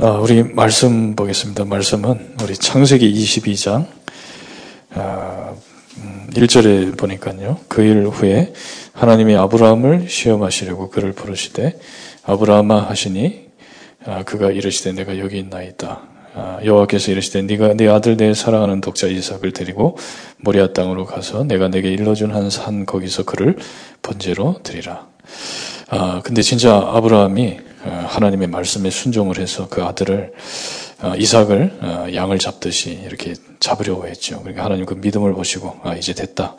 아, 우리 말씀 보겠습니다. 말씀은 우리 창세기 22장 1절에 아, 음, 보니까요. 그 일 후에 하나님이 아브라함을 시험하시려고 그를 부르시되 아브라함아 하시니 아, 그가 이르시되 내가 여기 있나이다. 여호와께서 이르시되 네가 네 아들 내 사랑하는 독자 이삭을 데리고 모리아 땅으로 가서 내가 내게 일러준 한 산 거기서 그를 번제로 드리라. 아 근데 진짜 아브라함이 어, 하나님의 말씀에 순종을 해서 그 아들을 어, 이삭을 어, 양을 잡듯이 이렇게 잡으려고 했죠. 그러니까 하나님 그 믿음을 보시고 아 이제 됐다.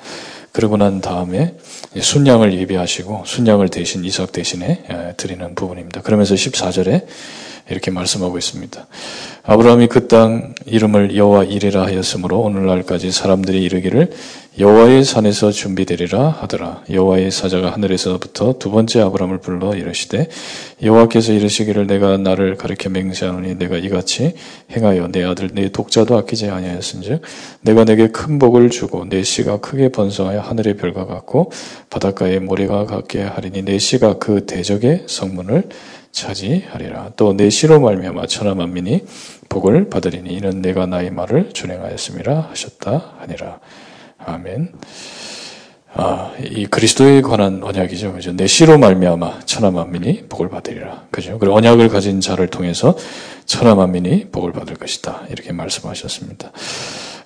그러고 난 다음에 순양을 예비하시고 순양을 대신 이삭 대신에 드리는 부분입니다. 그러면서 14절에 이렇게 말씀하고 있습니다. 아브라함이 그 땅 이름을 여호와 이레라 하였으므로 오늘날까지 사람들이 이르기를 여호와의 산에서 준비되리라 하더라. 여호와의 사자가 하늘에서부터 두 번째 아브라함을 불러 이르시되 여호와께서 이르시기를 내가 나를 가리켜 맹세하노니 내가 이같이 행하여 내 아들 내 독자도 아끼지 아니하였은즉 내가 내게 큰 복을 주고 내 씨가 크게 번성하여 하늘의 별과 같고 바닷가의 모래가 같게 하리니 내 씨가 그 대적의 성문을 차지하리라. 또 내 시로 말미암아 천하 만민이 복을 받으리니 이는 내가 나의 말을 준행하였음이라 하셨다 하니라. 아멘. 아, 이 그리스도에 관한 언약이죠. 그죠? 내 시로 말미암아 천하 만민이 복을 받으리라. 그죠? 그리고 언약을 가진 자를 통해서 천하 만민이 복을 받을 것이다. 이렇게 말씀하셨습니다.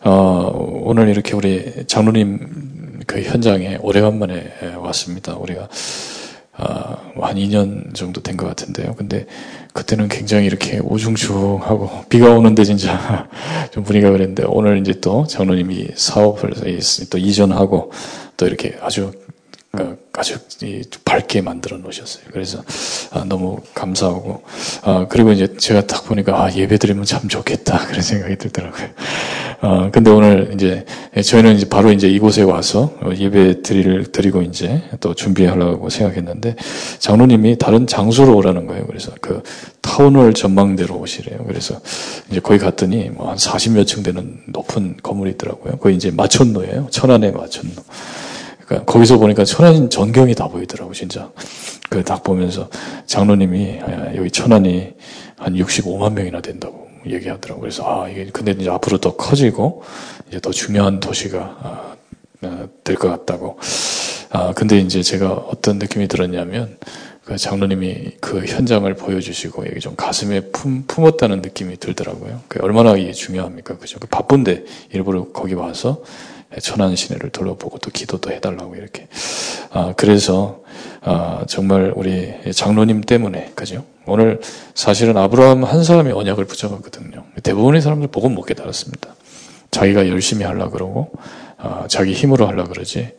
어, 오늘 이렇게 우리 장로님 그 현장에 오래간만에 왔습니다. 우리가 아, 한 2년 정도 된 것 같은데요. 근데 그때는 굉장히 이렇게 오중중하고 비가 오는데 진짜 좀 분위기가 그랬는데 오늘 이제 또 장로님이 사업을 또 이전하고 또 이렇게 아주 그 아주 밝게 만들어 놓으셨어요. 그래서 아, 너무 감사하고 아, 그리고 이제 제가 딱 보니까 아, 예배 드리면 참 좋겠다 그런 생각이 들더라고요. 아, 근데 오늘 이제 저희는 이제 바로 이제 이곳에 와서 예배 드릴 드리고 이제 또 준비하려고 생각했는데 장로님이 다른 장소로 오라는 거예요. 그래서 그 타운홀 전망대로 오시래요. 그래서 이제 거기 갔더니 뭐 한 40몇 층 되는 높은 건물이 있더라고요. 거기 이제 마천노예요. 천안의 마천노. 그러니까 거기서 보니까 천안 전경이 다 보이더라고 진짜. 그 딱 보면서 장로님이 아, 여기 천안이 한 65만 명이나 된다고 얘기하더라고. 그래서 아 이게 근데 이제 앞으로 더 커지고 이제 더 중요한 도시가 아, 아, 될것 같다고. 아 근데 이제 제가 어떤 느낌이 들었냐면 그 장로님이 그 현장을 보여주시고 여기 좀 가슴에 품, 품었다는 느낌이 들더라고요. 그 얼마나 이게 중요합니까? 그죠? 그 바쁜데 일부러 거기 와서 천안 시내를 둘러보고 또 기도도 해달라고 이렇게. 아, 그래서, 아, 정말 우리 장로님 때문에, 그죠? 오늘 사실은 아브라함 한 사람이 언약을 붙잡았거든요. 대부분의 사람들 복은 못 깨달았습니다. 자기가 열심히 하려 그러고, 아, 자기 힘으로 하려 그러지,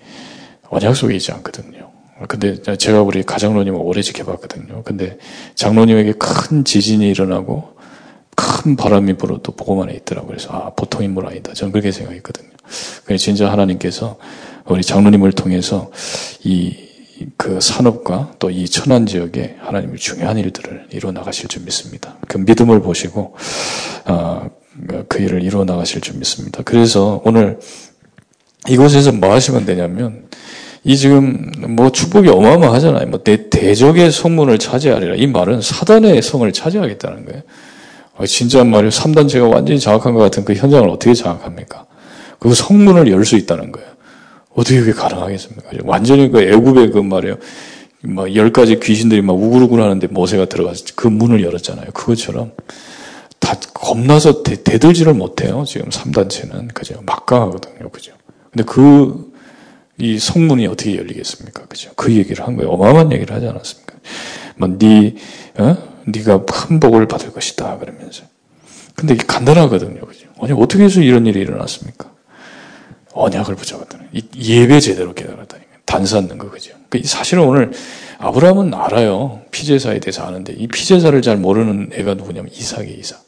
언약 속에 있지 않거든요. 근데 제가 우리 가장로님을 오래 지켜봤거든요. 근데 장로님에게 큰 지진이 일어나고, 큰 바람이 불어도 보고만 안에 있더라고요. 그래서, 아, 보통 인물 아니다. 저는 그렇게 생각했거든요. 그래서 진짜 하나님께서 우리 장로님을 통해서 이 그 산업과 또 이 천안 지역에 하나님의 중요한 일들을 이루어 나가실 줄 믿습니다. 그 믿음을 보시고 어, 그 일을 이루어 나가실 줄 믿습니다. 그래서 오늘 이곳에서 뭐 하시면 되냐면 이 지금 뭐 축복이 어마어마하잖아요. 뭐 대, 대적의 성문을 차지하리라. 이 말은 사단의 성을 차지하겠다는 거예요. 진짜 말이에요. 3단체가 완전히 장악한 것 같은 그 현장을 어떻게 장악합니까? 그 성문을 열 수 있다는 거예요. 어떻게 그게 가능하겠습니까? 완전히 그 애굽의 그 말이에요. 막 열 가지 귀신들이 막 우글우글 하는데 모세가 들어가서 그 문을 열었잖아요. 그것처럼 다 겁나서 대, 대들지를 못해요. 지금 3단체는. 그죠? 막강하거든요. 그죠? 근데 그, 이 성문이 어떻게 열리겠습니까? 그죠? 그 얘기를 한 거예요. 어마어마한 얘기를 하지 않았습니까? 뭐, 니, 어? 니가 큰 복을 받을 것이다. 그러면서. 근데 이게 간단하거든요. 그죠? 아니, 어떻게 해서 이런 일이 일어났습니까? 언약을 붙잡았다는 예배 제대로 깨달았다니까 단서는 거 그죠. 그러니까 사실은 오늘 아브라함은 알아요. 피제사에 대해서 아는데 이 피제사를 잘 모르는 애가 누구냐면 이삭이 이삭.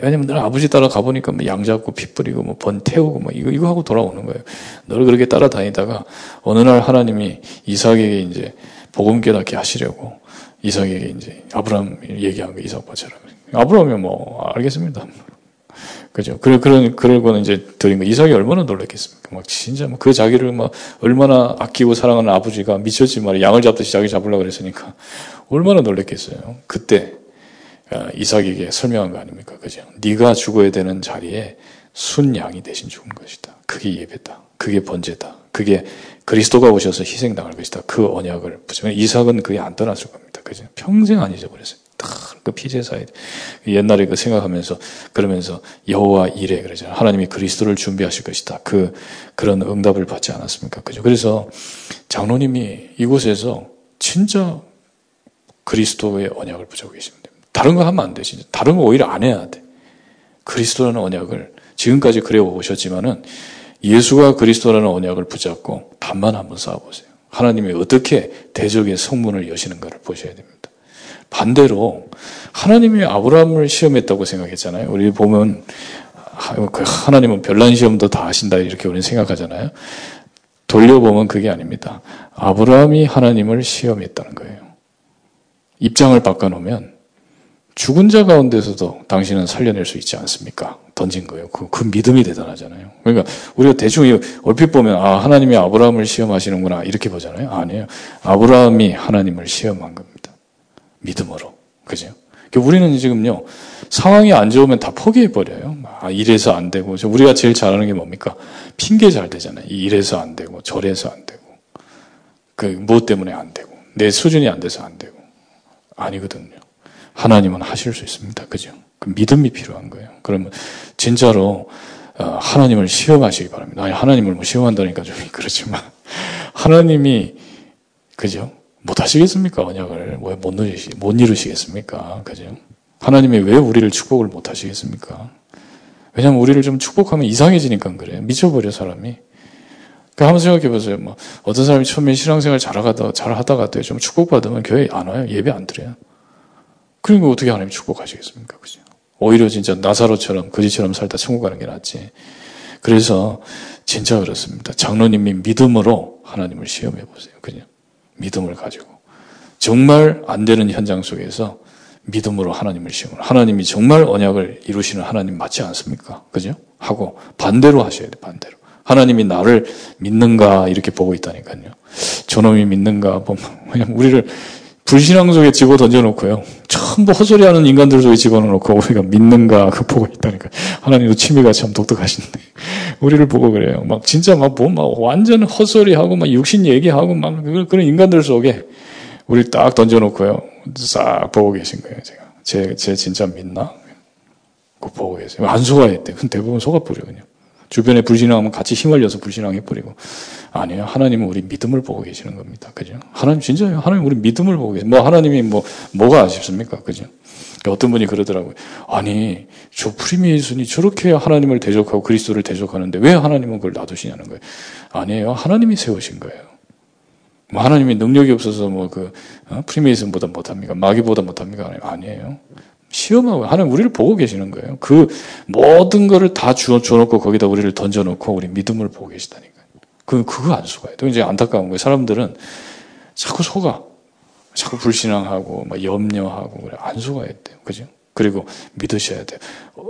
왜냐면 늘 아버지 따라 가보니까 뭐 양 잡고 피 뿌리고 뭐 번 태우고 뭐 이거 이거 하고 돌아오는 거예요. 늘 그렇게 따라다니다가 어느 날 하나님이 이삭에게 이제 복음 깨닫게 하시려고 이삭에게 이제 아브라함 얘기한 거 이삭 바처럼. 아브라함이 뭐 알겠습니다. 그죠. 그래, 그런, 그러고는 이제 드린 거. 이삭이 얼마나 놀랐겠습니까? 막 진짜 막 그 자기를 막 얼마나 아끼고 사랑하는 아버지가 미쳤지 말이야. 양을 잡듯이 자기 잡으려고 그랬으니까. 얼마나 놀랬겠어요. 그때, 어, 이삭에게 설명한 거 아닙니까? 그죠? 네가 죽어야 되는 자리에 순양이 대신 죽은 것이다. 그게 예배다. 그게 번제다. 그게 그리스도가 오셔서 희생당할 것이다. 그 언약을. 이삭은 그게 안 떠났을 겁니다. 그죠? 평생 안 잊어버렸어요. 그 피제사에 옛날에 그 생각하면서 그러면서 여호와 이래 그러잖아요. 하나님이 그리스도를 준비하실 것이다. 그 그런 응답을 받지 않았습니까? 그죠? 그래서 장로님이 이곳에서 진짜 그리스도의 언약을 붙잡고 계십니다. 다른 거 하면 안 돼. 진짜 다른 거 오히려 안 해야 돼. 그리스도라는 언약을 지금까지 그래 오셨지만은 예수가 그리스도라는 언약을 붙잡고 반만 한번 쌓아보세요. 하나님이 어떻게 대적의 성문을 여시는가를 보셔야 됩니다. 반대로 하나님이 아브라함을 시험했다고 생각했잖아요. 우리 보면 그 하나님은 별난 시험도 다 하신다 이렇게 우리는 생각하잖아요. 돌려보면 그게 아닙니다. 아브라함이 하나님을 시험했다는 거예요. 입장을 바꿔놓으면 죽은 자 가운데서도 당신은 살려낼 수 있지 않습니까? 던진 거예요. 그, 그 믿음이 대단하잖아요. 그러니까 우리가 대충 얼핏 보면 아 하나님이 아브라함을 시험하시는구나 이렇게 보잖아요. 아니에요. 아브라함이 하나님을 시험한 겁니다. 믿음으로. 그죠? 그러니까 우리는 지금요, 상황이 안 좋으면 다 포기해버려요. 아, 이래서 안 되고. 우리가 제일 잘하는 게 뭡니까? 핑계 잘 되잖아요. 이래서 안 되고, 저래서 안 되고. 그, 무엇 때문에 안 되고. 내 수준이 안 돼서 안 되고. 아니거든요. 하나님은 하실 수 있습니다. 그죠? 그 믿음이 필요한 거예요. 그러면, 진짜로, 어, 하나님을 시험하시기 바랍니다. 아니, 하나님을 뭐 시험한다니까 좀 그렇지만, 하나님이, 그죠? 못 하시겠습니까? 언약을. 왜못 이루시, 못 이루시겠습니까? 그죠? 하나님이 왜 우리를 축복을 못 하시겠습니까? 왜냐면 우리를 좀 축복하면 이상해지니까 그래. 미쳐버려, 사람이. 그 한번 생각해 보세요. 뭐, 어떤 사람이 처음에 신앙생활 잘하다가, 잘 하다가 좀 축복받으면 교회 안 와요. 예배 안 드려요. 그러니까 어떻게 하나님이 축복하시겠습니까? 그죠? 오히려 진짜 나사로처럼, 거지처럼 살다 천국 가는 게 낫지. 그래서 진짜 그렇습니다. 장로님이 믿음으로 하나님을 시험해 보세요. 그냥. 믿음을 가지고 정말 안 되는 현장 속에서 믿음으로 하나님을 시험을 하나님이 정말 언약을 이루시는 하나님 맞지 않습니까? 그죠? 하고 반대로 하셔야 돼 반대로 하나님이 나를 믿는가 이렇게 보고 있다니까요. 저놈이 믿는가 보면 우리를 불신앙 속에 집어 던져놓고요. 전부 헛소리하는 인간들 속에 집어넣고 우리가 믿는가 그 보고 있다니까. 하나님도 취미가 참 독특하신데 우리를 보고 그래요. 막 진짜 막뭐막 완전 헛소리하고 막 육신 얘기하고 막 그런 인간들 속에 우리 딱 던져놓고요. 싹 보고 계신 거예요. 제가 제, 제 진짜 믿나? 그 보고 계세요. 안 속아했대. 대부분 속아버려 그냥. 주변에 불신앙하면 같이 휘말려서 불신앙해버리고. 아니에요. 하나님은 우리 믿음을 보고 계시는 겁니다. 그죠? 하나님 진짜요. 하나님 우리 믿음을 보고 계세요. 뭐 하나님이 뭐, 뭐가 아쉽습니까? 그죠? 어떤 분이 그러더라고요. 아니, 저 프리메이슨이 저렇게 하나님을 대적하고 그리스도를 대적하는데 왜 하나님은 그걸 놔두시냐는 거예요. 아니에요. 하나님이 세우신 거예요. 뭐 하나님이 능력이 없어서 뭐그 어? 프리메이슨보다 못합니까? 마귀보다 못합니까? 아니에요. 시험하고 하나님 우리를 보고 계시는 거예요. 그 모든 거를 다 주어 줘놓고 거기다 우리를 던져놓고 우리 믿음을 보고 계시다니까요. 그 그거 안 속아요. 또 이제 안타까운 거예요. 사람들은 자꾸 속아, 자꾸 불신앙하고 막 염려하고 그래 안 속아야 돼요. 그죠? 그리고 믿으셔야 돼요.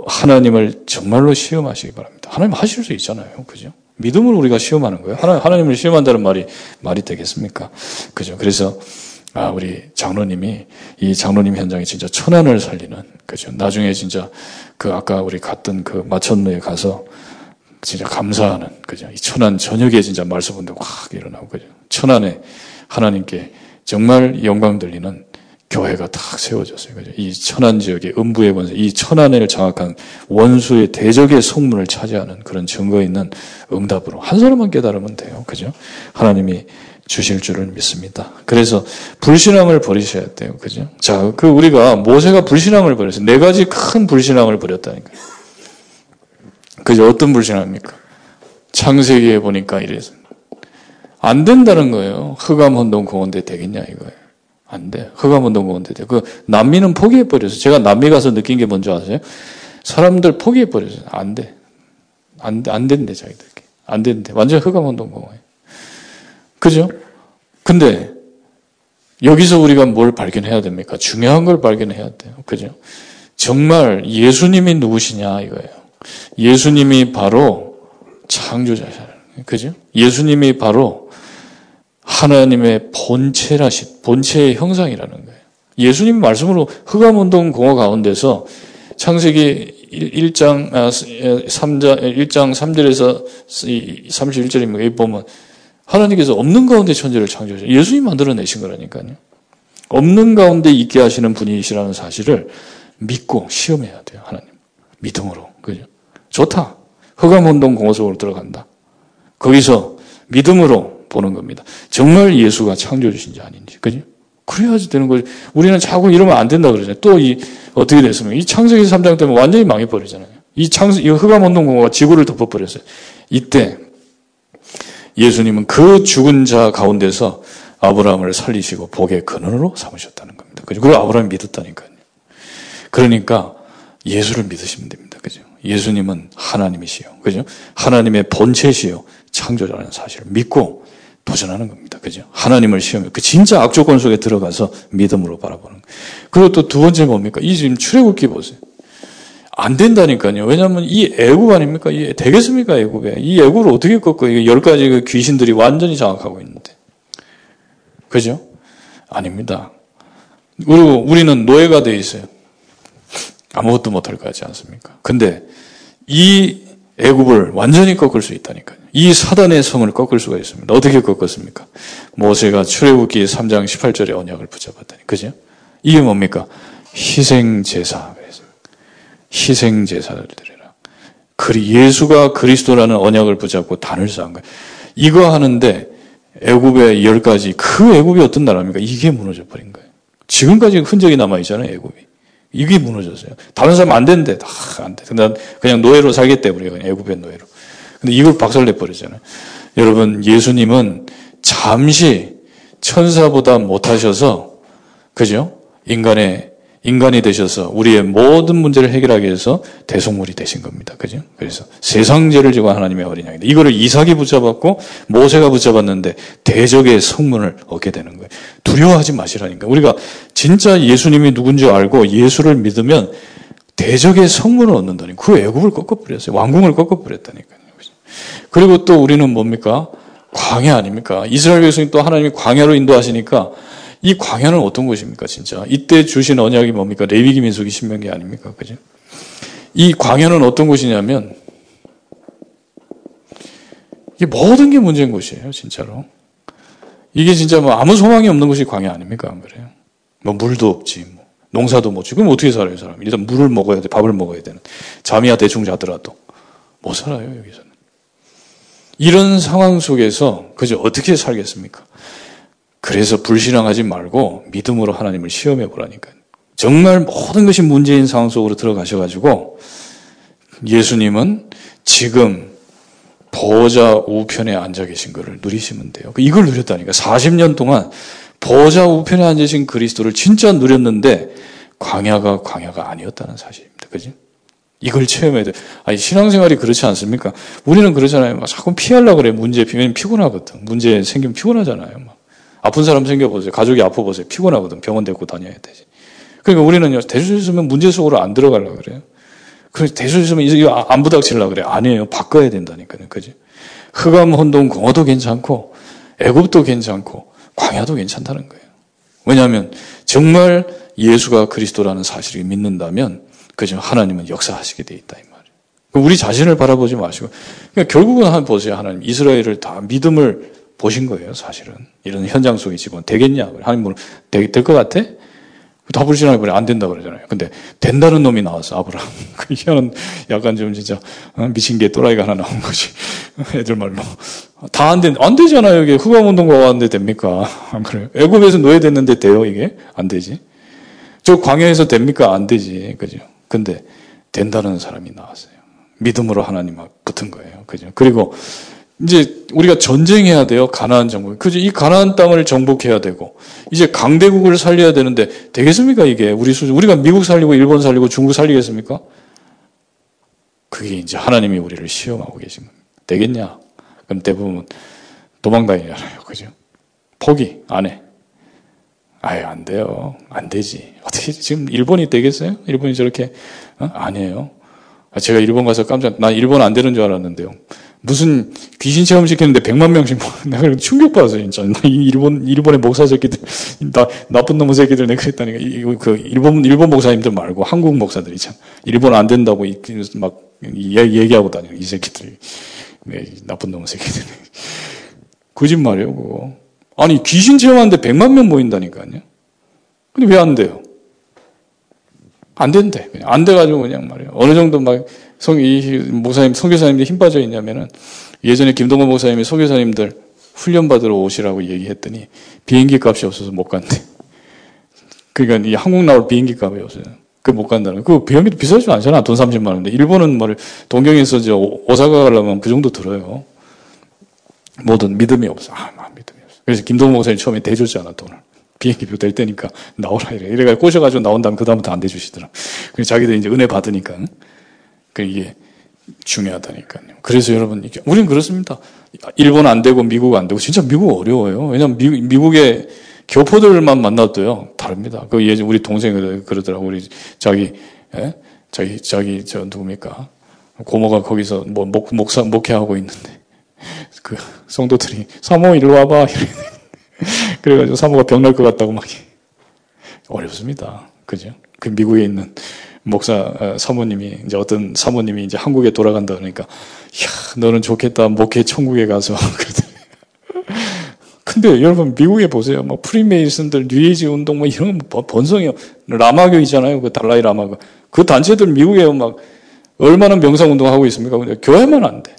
하나님을 정말로 시험하시기 바랍니다. 하나님 하실 수 있잖아요. 그죠? 믿음으로 우리가 시험하는 거예요. 하나, 하나님을 시험한다는 말이 말이 되겠습니까? 그죠? 그래서 아, 우리 장로님이 이 장로님 현장에 진짜 천안을 살리는 그죠. 나중에 진짜 그 아까 우리 갔던 그 마천루에 가서 진짜 감사하는 그죠. 이 천안 저녁에 진짜 말씀분들 확 일어나고 그죠. 천안에 하나님께 정말 영광 들리는 교회가 탁 세워졌어요. 그죠? 이 천안 지역의 음부의 권세, 이 천안을 장악한 원수의 대적의 성문을 차지하는 그런 증거 있는 응답으로 한 사람만 깨달으면 돼요. 그죠? 하나님이 주실 줄을 믿습니다. 그래서 불신앙을 버리셔야 돼요. 그죠? 자, 그 우리가 모세가 불신앙을 버렸어요. 네 가지 큰 불신앙을 버렸다니까요. 그죠? 어떤 불신앙입니까? 창세기에 보니까 이래서. 안 된다는 거예요. 흑암헌동 공원대 되겠냐 이거예요. 안 돼. 흑암운동 공원대 돼. 그 남미는 포기해 버려서 제가 남미 가서 느낀 게 뭔지 아세요? 사람들 포기해 버려서 안 돼. 안, 안 된대, 자기들끼리. 안 된대. 완전 흑암운동 공원. 그죠? 근데 여기서 우리가 뭘 발견해야 됩니까? 중요한 걸 발견해야 돼요. 그죠? 정말 예수님이 누구시냐 이거예요. 예수님이 바로 창조자잖아요. 그죠? 예수님이 바로 하나님의 본체라신 본체의 형상이라는 거예요. 예수님 말씀으로 흑암운동 공허 가운데서 창세기 1장 3장 1장 3절에서 31절입니다. 여기 보면 하나님께서 없는 가운데 천지를 창조하셨어요. 예수님 만들어내신 거라니까요. 없는 가운데 있게 하시는 분이시라는 사실을 믿고 시험해야 돼요. 하나님. 믿음으로. 그죠? 좋다. 흑암운동 공허 속으로 들어간다. 거기서 믿음으로 보는 겁니다. 정말 예수가 창조주신지 아닌지. 그죠? 그래야지 되는 거지. 우리는 자꾸 이러면 안 된다 그러잖아요. 또 이, 어떻게 됐으면. 이 창세기 3장 때문에 완전히 망해버리잖아요. 이 창세, 이 흑암운동 공허가 지구를 덮어버렸어요. 이때 예수님은 그 죽은 자 가운데서 아브라함을 살리시고 복의 근원으로 삼으셨다는 겁니다. 그죠? 그리고 아브라함이 믿었다니까요. 그러니까 예수를 믿으시면 됩니다. 그죠? 예수님은 하나님이시요. 그죠? 하나님의 본체시요. 창조자라는 사실을 믿고 도전하는 겁니다. 그죠? 하나님을 시험해. 그 진짜 악조건 속에 들어가서 믿음으로 바라보는. 그리고 또 두 번째 뭡니까? 이 지금 출애굽기 보세요. 안 된다니까요. 왜냐하면 이 애굽 아닙니까? 이 되겠습니까? 애굽에. 이 애굽을 어떻게 꺾고, 이게 열 가지 그 귀신들이 완전히 장악하고 있는데. 그죠? 아닙니다. 그리고 우리는 노예가 돼 있어요. 아무것도 못할 것 같지 않습니까? 근데 이 애굽을 완전히 꺾을 수 있다니까요. 이 사단의 성을 꺾을 수가 있습니다. 어떻게 꺾었습니까? 모세가 출애굽기 3장 18절에 언약을 붙잡았다니. 그죠? 이게 뭡니까? 희생 제사 희생 제사를 드리라. 그리 예수가 그리스도라는 언약을 붙잡고 단을 쌓은 거예요. 이거 하는데 애굽의 열 가지 그 애굽이 어떤 나라입니까? 이게 무너져 버린 거예요. 지금까지 흔적이 남아 있잖아요, 애굽이. 이게 무너졌어요. 다른 사람 안 되는데, 아, 안 돼. 난 그냥 노예로 살겠대, 우리가. 애굽의 노예로. 근데 이걸 박살내 버리잖아요. 여러분, 예수님은 잠시 천사보다 못하셔서, 그죠? 인간의, 인간이 되셔서 우리의 모든 문제를 해결하기 위해서 대속물이 되신 겁니다. 그죠? 그래서 세상 죄를 지고 하나님의 어린 양이다. 이거를 이삭이 붙잡았고 모세가 붙잡았는데 대적의 성문을 얻게 되는 거예요. 두려워하지 마시라니까. 우리가 진짜 예수님이 누군지 알고 예수를 믿으면 대적의 성문을 얻는다니. 그 애굽을 꺾어버렸어요. 왕궁을 꺾어버렸다니까요. 그리고 또 우리는 뭡니까? 광야 아닙니까? 이스라엘 백성이 또 하나님이 광야로 인도하시니까 이 광야는 어떤 곳입니까, 진짜? 이때 주신 언약이 뭡니까? 레위기 민수기 신명기 아닙니까? 그죠? 이 광야는 어떤 곳이냐면, 이게 모든 게 문제인 곳이에요, 진짜로. 이게 진짜 뭐 아무 소망이 없는 곳이 광야 아닙니까? 안 그래요? 뭐 물도 없지, 뭐. 농사도 못 지고, 그럼 어떻게 살아요, 사람? 일단 물을 먹어야 돼, 밥을 먹어야 되는. 잠이야 대충 자더라도. 못 살아요, 여기서는. 이런 상황 속에서, 그저 어떻게 살겠습니까? 그래서 불신앙하지 말고 믿음으로 하나님을 시험해 보라니까요. 정말 모든 것이 문제인 상황 속으로 들어가셔가지고 예수님은 지금 보호자 우편에 앉아 계신 것을 누리시면 돼요. 이걸 누렸다니까. 40년 동안 보호자 우편에 앉아 계신 그리스도를 진짜 누렸는데 광야가 광야가 아니었다는 사실입니다. 그지? 이걸 체험해야 돼. 아니, 신앙생활이 그렇지 않습니까? 우리는 그러잖아요. 막 자꾸 피하려고 그래. 문제 비면 피곤하거든. 문제 생기면 피곤하잖아요. 막. 아픈 사람 생겨보세요. 가족이 아파보세요. 피곤하거든. 병원 데리고 다녀야 되지. 그러니까 우리는요, 대수 있으면 문제 속으로 안 들어가려고 그래요. 그래서 대수 있으면 이거 안 부닥치려고 그래. 아니에요. 바꿔야 된다니까요. 그지? 흑암 혼동 공허도 괜찮고, 애굽도 괜찮고, 광야도 괜찮다는 거예요. 왜냐하면 정말 예수가 그리스도라는 사실을 믿는다면, 그죠? 하나님은 역사하시게 돼 있다. 이 말이에요. 우리 자신을 바라보지 마시고, 그러니까 결국은 한 보세요. 하나님. 이스라엘을 다 믿음을 보신 거예요, 사실은. 이런 현장 속에 지금 되겠냐? 하나님은 될것 같아? 다 불신하게 그래. 안 된다 그러잖아요. 근데 된다는 놈이 나왔어, 아브라함. 그 희한한, 약간 좀 진짜, 어, 미친 게 또라이가 하나 나온 거지. 애들 말로. 다 안 된, 안 되잖아요. 이게 흑암운동가 왔는데 됩니까? 안 그래요? 애굽에서 노예 됐는데 돼요, 이게? 안 되지. 저 광야에서 됩니까? 안 되지. 그죠? 근데 된다는 사람이 나왔어요. 믿음으로 하나님 붙은 거예요. 그죠? 그리고 이제 우리가 전쟁해야 돼요. 가나안 정복. 그죠? 이 가나안 땅을 정복해야 되고 이제 강대국을 살려야 되는데 되겠습니까 이게 우리 수준 우리가 미국 살리고 일본 살리고 중국 살리겠습니까? 그게 이제 하나님이 우리를 시험하고 계신 겁니다. 되겠냐? 그럼 대부분 도망다니잖아요. 그죠? 포기 안 해. 아유 안 돼요. 안 되지. 어떻게 지금 일본이 되겠어요? 일본이 저렇게 어? 아니에요. 제가 일본 가서 깜짝 나 일본 안 되는 줄 알았는데요. 무슨 귀신 체험 시키는데 100만 명씩 뭐, 내가 충격받았어 진짜. 일본 일본의 목사 새끼들 나 나쁜 놈의 새끼들 내가 그랬다니까. 이거 그 일본 일본 목사님들 말고 한국 목사들 있잖아. 일본 안 된다고 막 얘기하고 다녀 이 새끼들. 네, 나쁜 놈의 새끼들. 거짓말이에요 그거. 아니 귀신 체험하는데 100만 명 모인다니까요. 근데 왜 안 돼요? 안 된대. 그냥 안 돼가지고 그냥 말이에요. 어느 정도 막 성, 이 목사님, 성교사님들 힘 빠져 있냐면은 예전에 김동건 목사님이 성교사님들 훈련 받으러 오시라고 얘기했더니 비행기 값이 없어서 못 간대. 그러니까 이 한국 나올 비행기 값이 없어요. 그 못 간다는 거. 그 비행기도 비싸지 않잖아. 돈 30만 원인데. 일본은 뭐 동경에서 저 오사카 가려면 그 정도 들어요. 뭐든 믿음이 없어. 아, 믿음이 없어. 그래서 김동건 목사님 처음에 대줬잖아, 돈을. 비행기표 될 때니까 나오라 이래. 이래가 꼬셔가지고 나온 다음에 그다음부터 안 대주시더라. 그래서 자기들 이제 은혜 받으니까. 그 이게 중요하다니까요. 그래서 여러분, 우리는 그렇습니다. 일본 안 되고 미국 안 되고 진짜 미국 어려워요. 왜냐면 미, 미국의 교포들만 만나도요 다릅니다. 그 예전 우리 동생이 그러더라고 우리 자기 예? 자기 자기 저 누굽니까 고모가 거기서 뭐 목, 목사 목회하고 있는데 그 성도들이 사모 일로 와봐 그래가지고 사모가 병날 것 같다고 막 어렵습니다. 그죠? 그 미국에 있는 목사 어, 사모님이 이제 어떤 사모님이 이제 한국에 돌아간다 그러니까 야 너는 좋겠다. 목회 천국에 가서. 근데 여러분 미국에 보세요. 뭐 프리메이슨들 뉴에이지 운동 뭐 이런 거 번성이요 라마교 있잖아요. 그 달라이 라마가 그 단체들 미국에 막 얼마나 명상 운동 하고 있습니까? 근데 교회만 안 돼.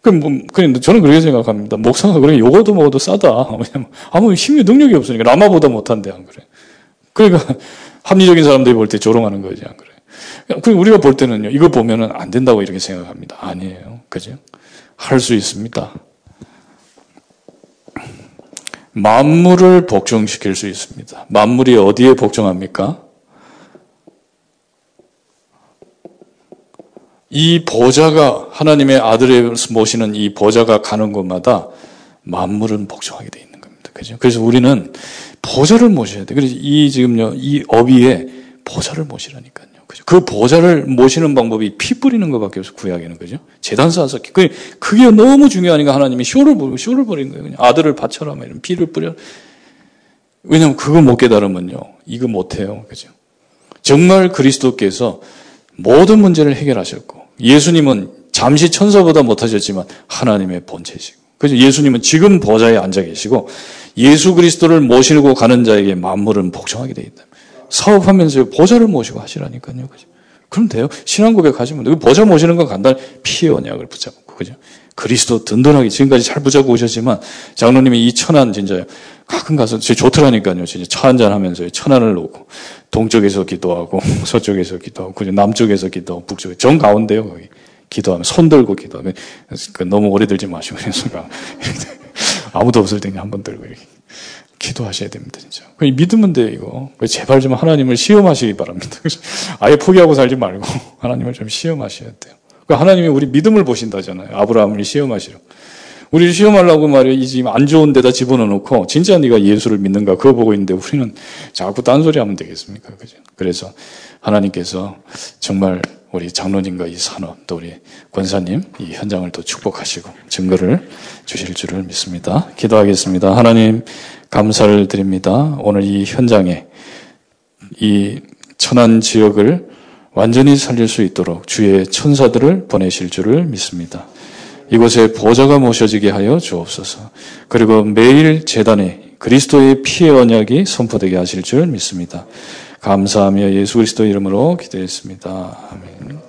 그럼 뭐, 그냥 저는 그렇게 생각합니다. 목사가 그래 요거도 먹어도 싸다. 왜냐면 아무 힘이 능력이 없으니까 라마보다 못한대 안 그래. 그러니까 합리적인 사람들이 볼 때 조롱하는 거지, 안 그래? 그 우리가 볼 때는요, 이거 보면은 안 된다고 이렇게 생각합니다. 아니에요. 그죠? 할 수 있습니다. 만물을 복종시킬 수 있습니다. 만물이 어디에 복종합니까? 이 보좌가 하나님의 아들을 모시는 이 보좌가 가는 곳마다 만물은 복종하게 돼 있는 겁니다. 그죠? 그래서 우리는 보좌를 모셔야 돼. 그래서 이 지금요, 이 어비에 보좌를 모시라니까요. 그죠? 그 보좌를 모시는 방법이 피 뿌리는 것밖에 없어, 구약에는. 그죠? 재단 쌓아서. 그, 그게 너무 중요하니까 하나님이 쇼를, 쇼를 버린 거예요. 그냥 아들을 바쳐라, 막 이런 피를 뿌려. 왜냐면 그거 못 깨달으면요. 이거 못 해요. 그죠? 정말 그리스도께서 모든 문제를 해결하셨고, 예수님은 잠시 천사보다 못하셨지만 하나님의 본체시고, 그래서 예수님은 지금 보좌에 앉아 계시고 예수 그리스도를 모시고 가는 자에게 만물은 복종하게 되어 있다. 사업하면서 보좌를 모시고 하시라니까요. 그죠? 그럼 돼요. 신앙 고백하시면 돼요. 보좌 모시는 건 간단히 피의 언약을 붙잡고 그죠? 그리스도 든든하게 지금까지 잘 붙잡고 오셨지만 장로님이 이 천안 진짜 가끔 가서 제 좋더라니까요. 진짜 차 한잔 하면서 천안을 놓고 동쪽에서 기도하고 서쪽에서 기도하고? 남쪽에서 기도하고 북쪽에 정 가운데요 거기. 기도하면 손 들고 기도하면 그 너무 오래 들지 마시고 그냥 순간 아무도 없을 때한번 들고 이렇게 기도하셔야 됩니다 진짜. 믿으면 돼 이거. 제발 좀 하나님을 시험하시기 바랍니다. 아예 포기하고 살지 말고 하나님을 좀 시험하셔야 돼요. 그 하나님이 우리 믿음을 보신다잖아요. 아브라함을 시험하시려. 우리를 시험하려고 말이야 이 지금 안 좋은 데다 집어넣어놓고 진짜 네가 예수를 믿는가 그거 보고 있는데 우리는 자꾸 딴소리 하면 되겠습니까? 그죠? 그래서 하나님께서 정말 우리 장로님과 이 산업 또 우리 권사님 이 현장을 또 축복하시고 증거를 주실 줄을 믿습니다. 기도하겠습니다. 하나님 감사를 드립니다. 오늘 이 현장에 이 천안 지역을 완전히 살릴 수 있도록 주의 천사들을 보내실 줄을 믿습니다. 이곳에 보좌가 모셔지게 하여 주옵소서. 그리고 매일 재단에 그리스도의 피의 언약이 선포되게 하실 줄 믿습니다. 감사하며 예수 그리스도 이름으로 기도했습니다. 아멘.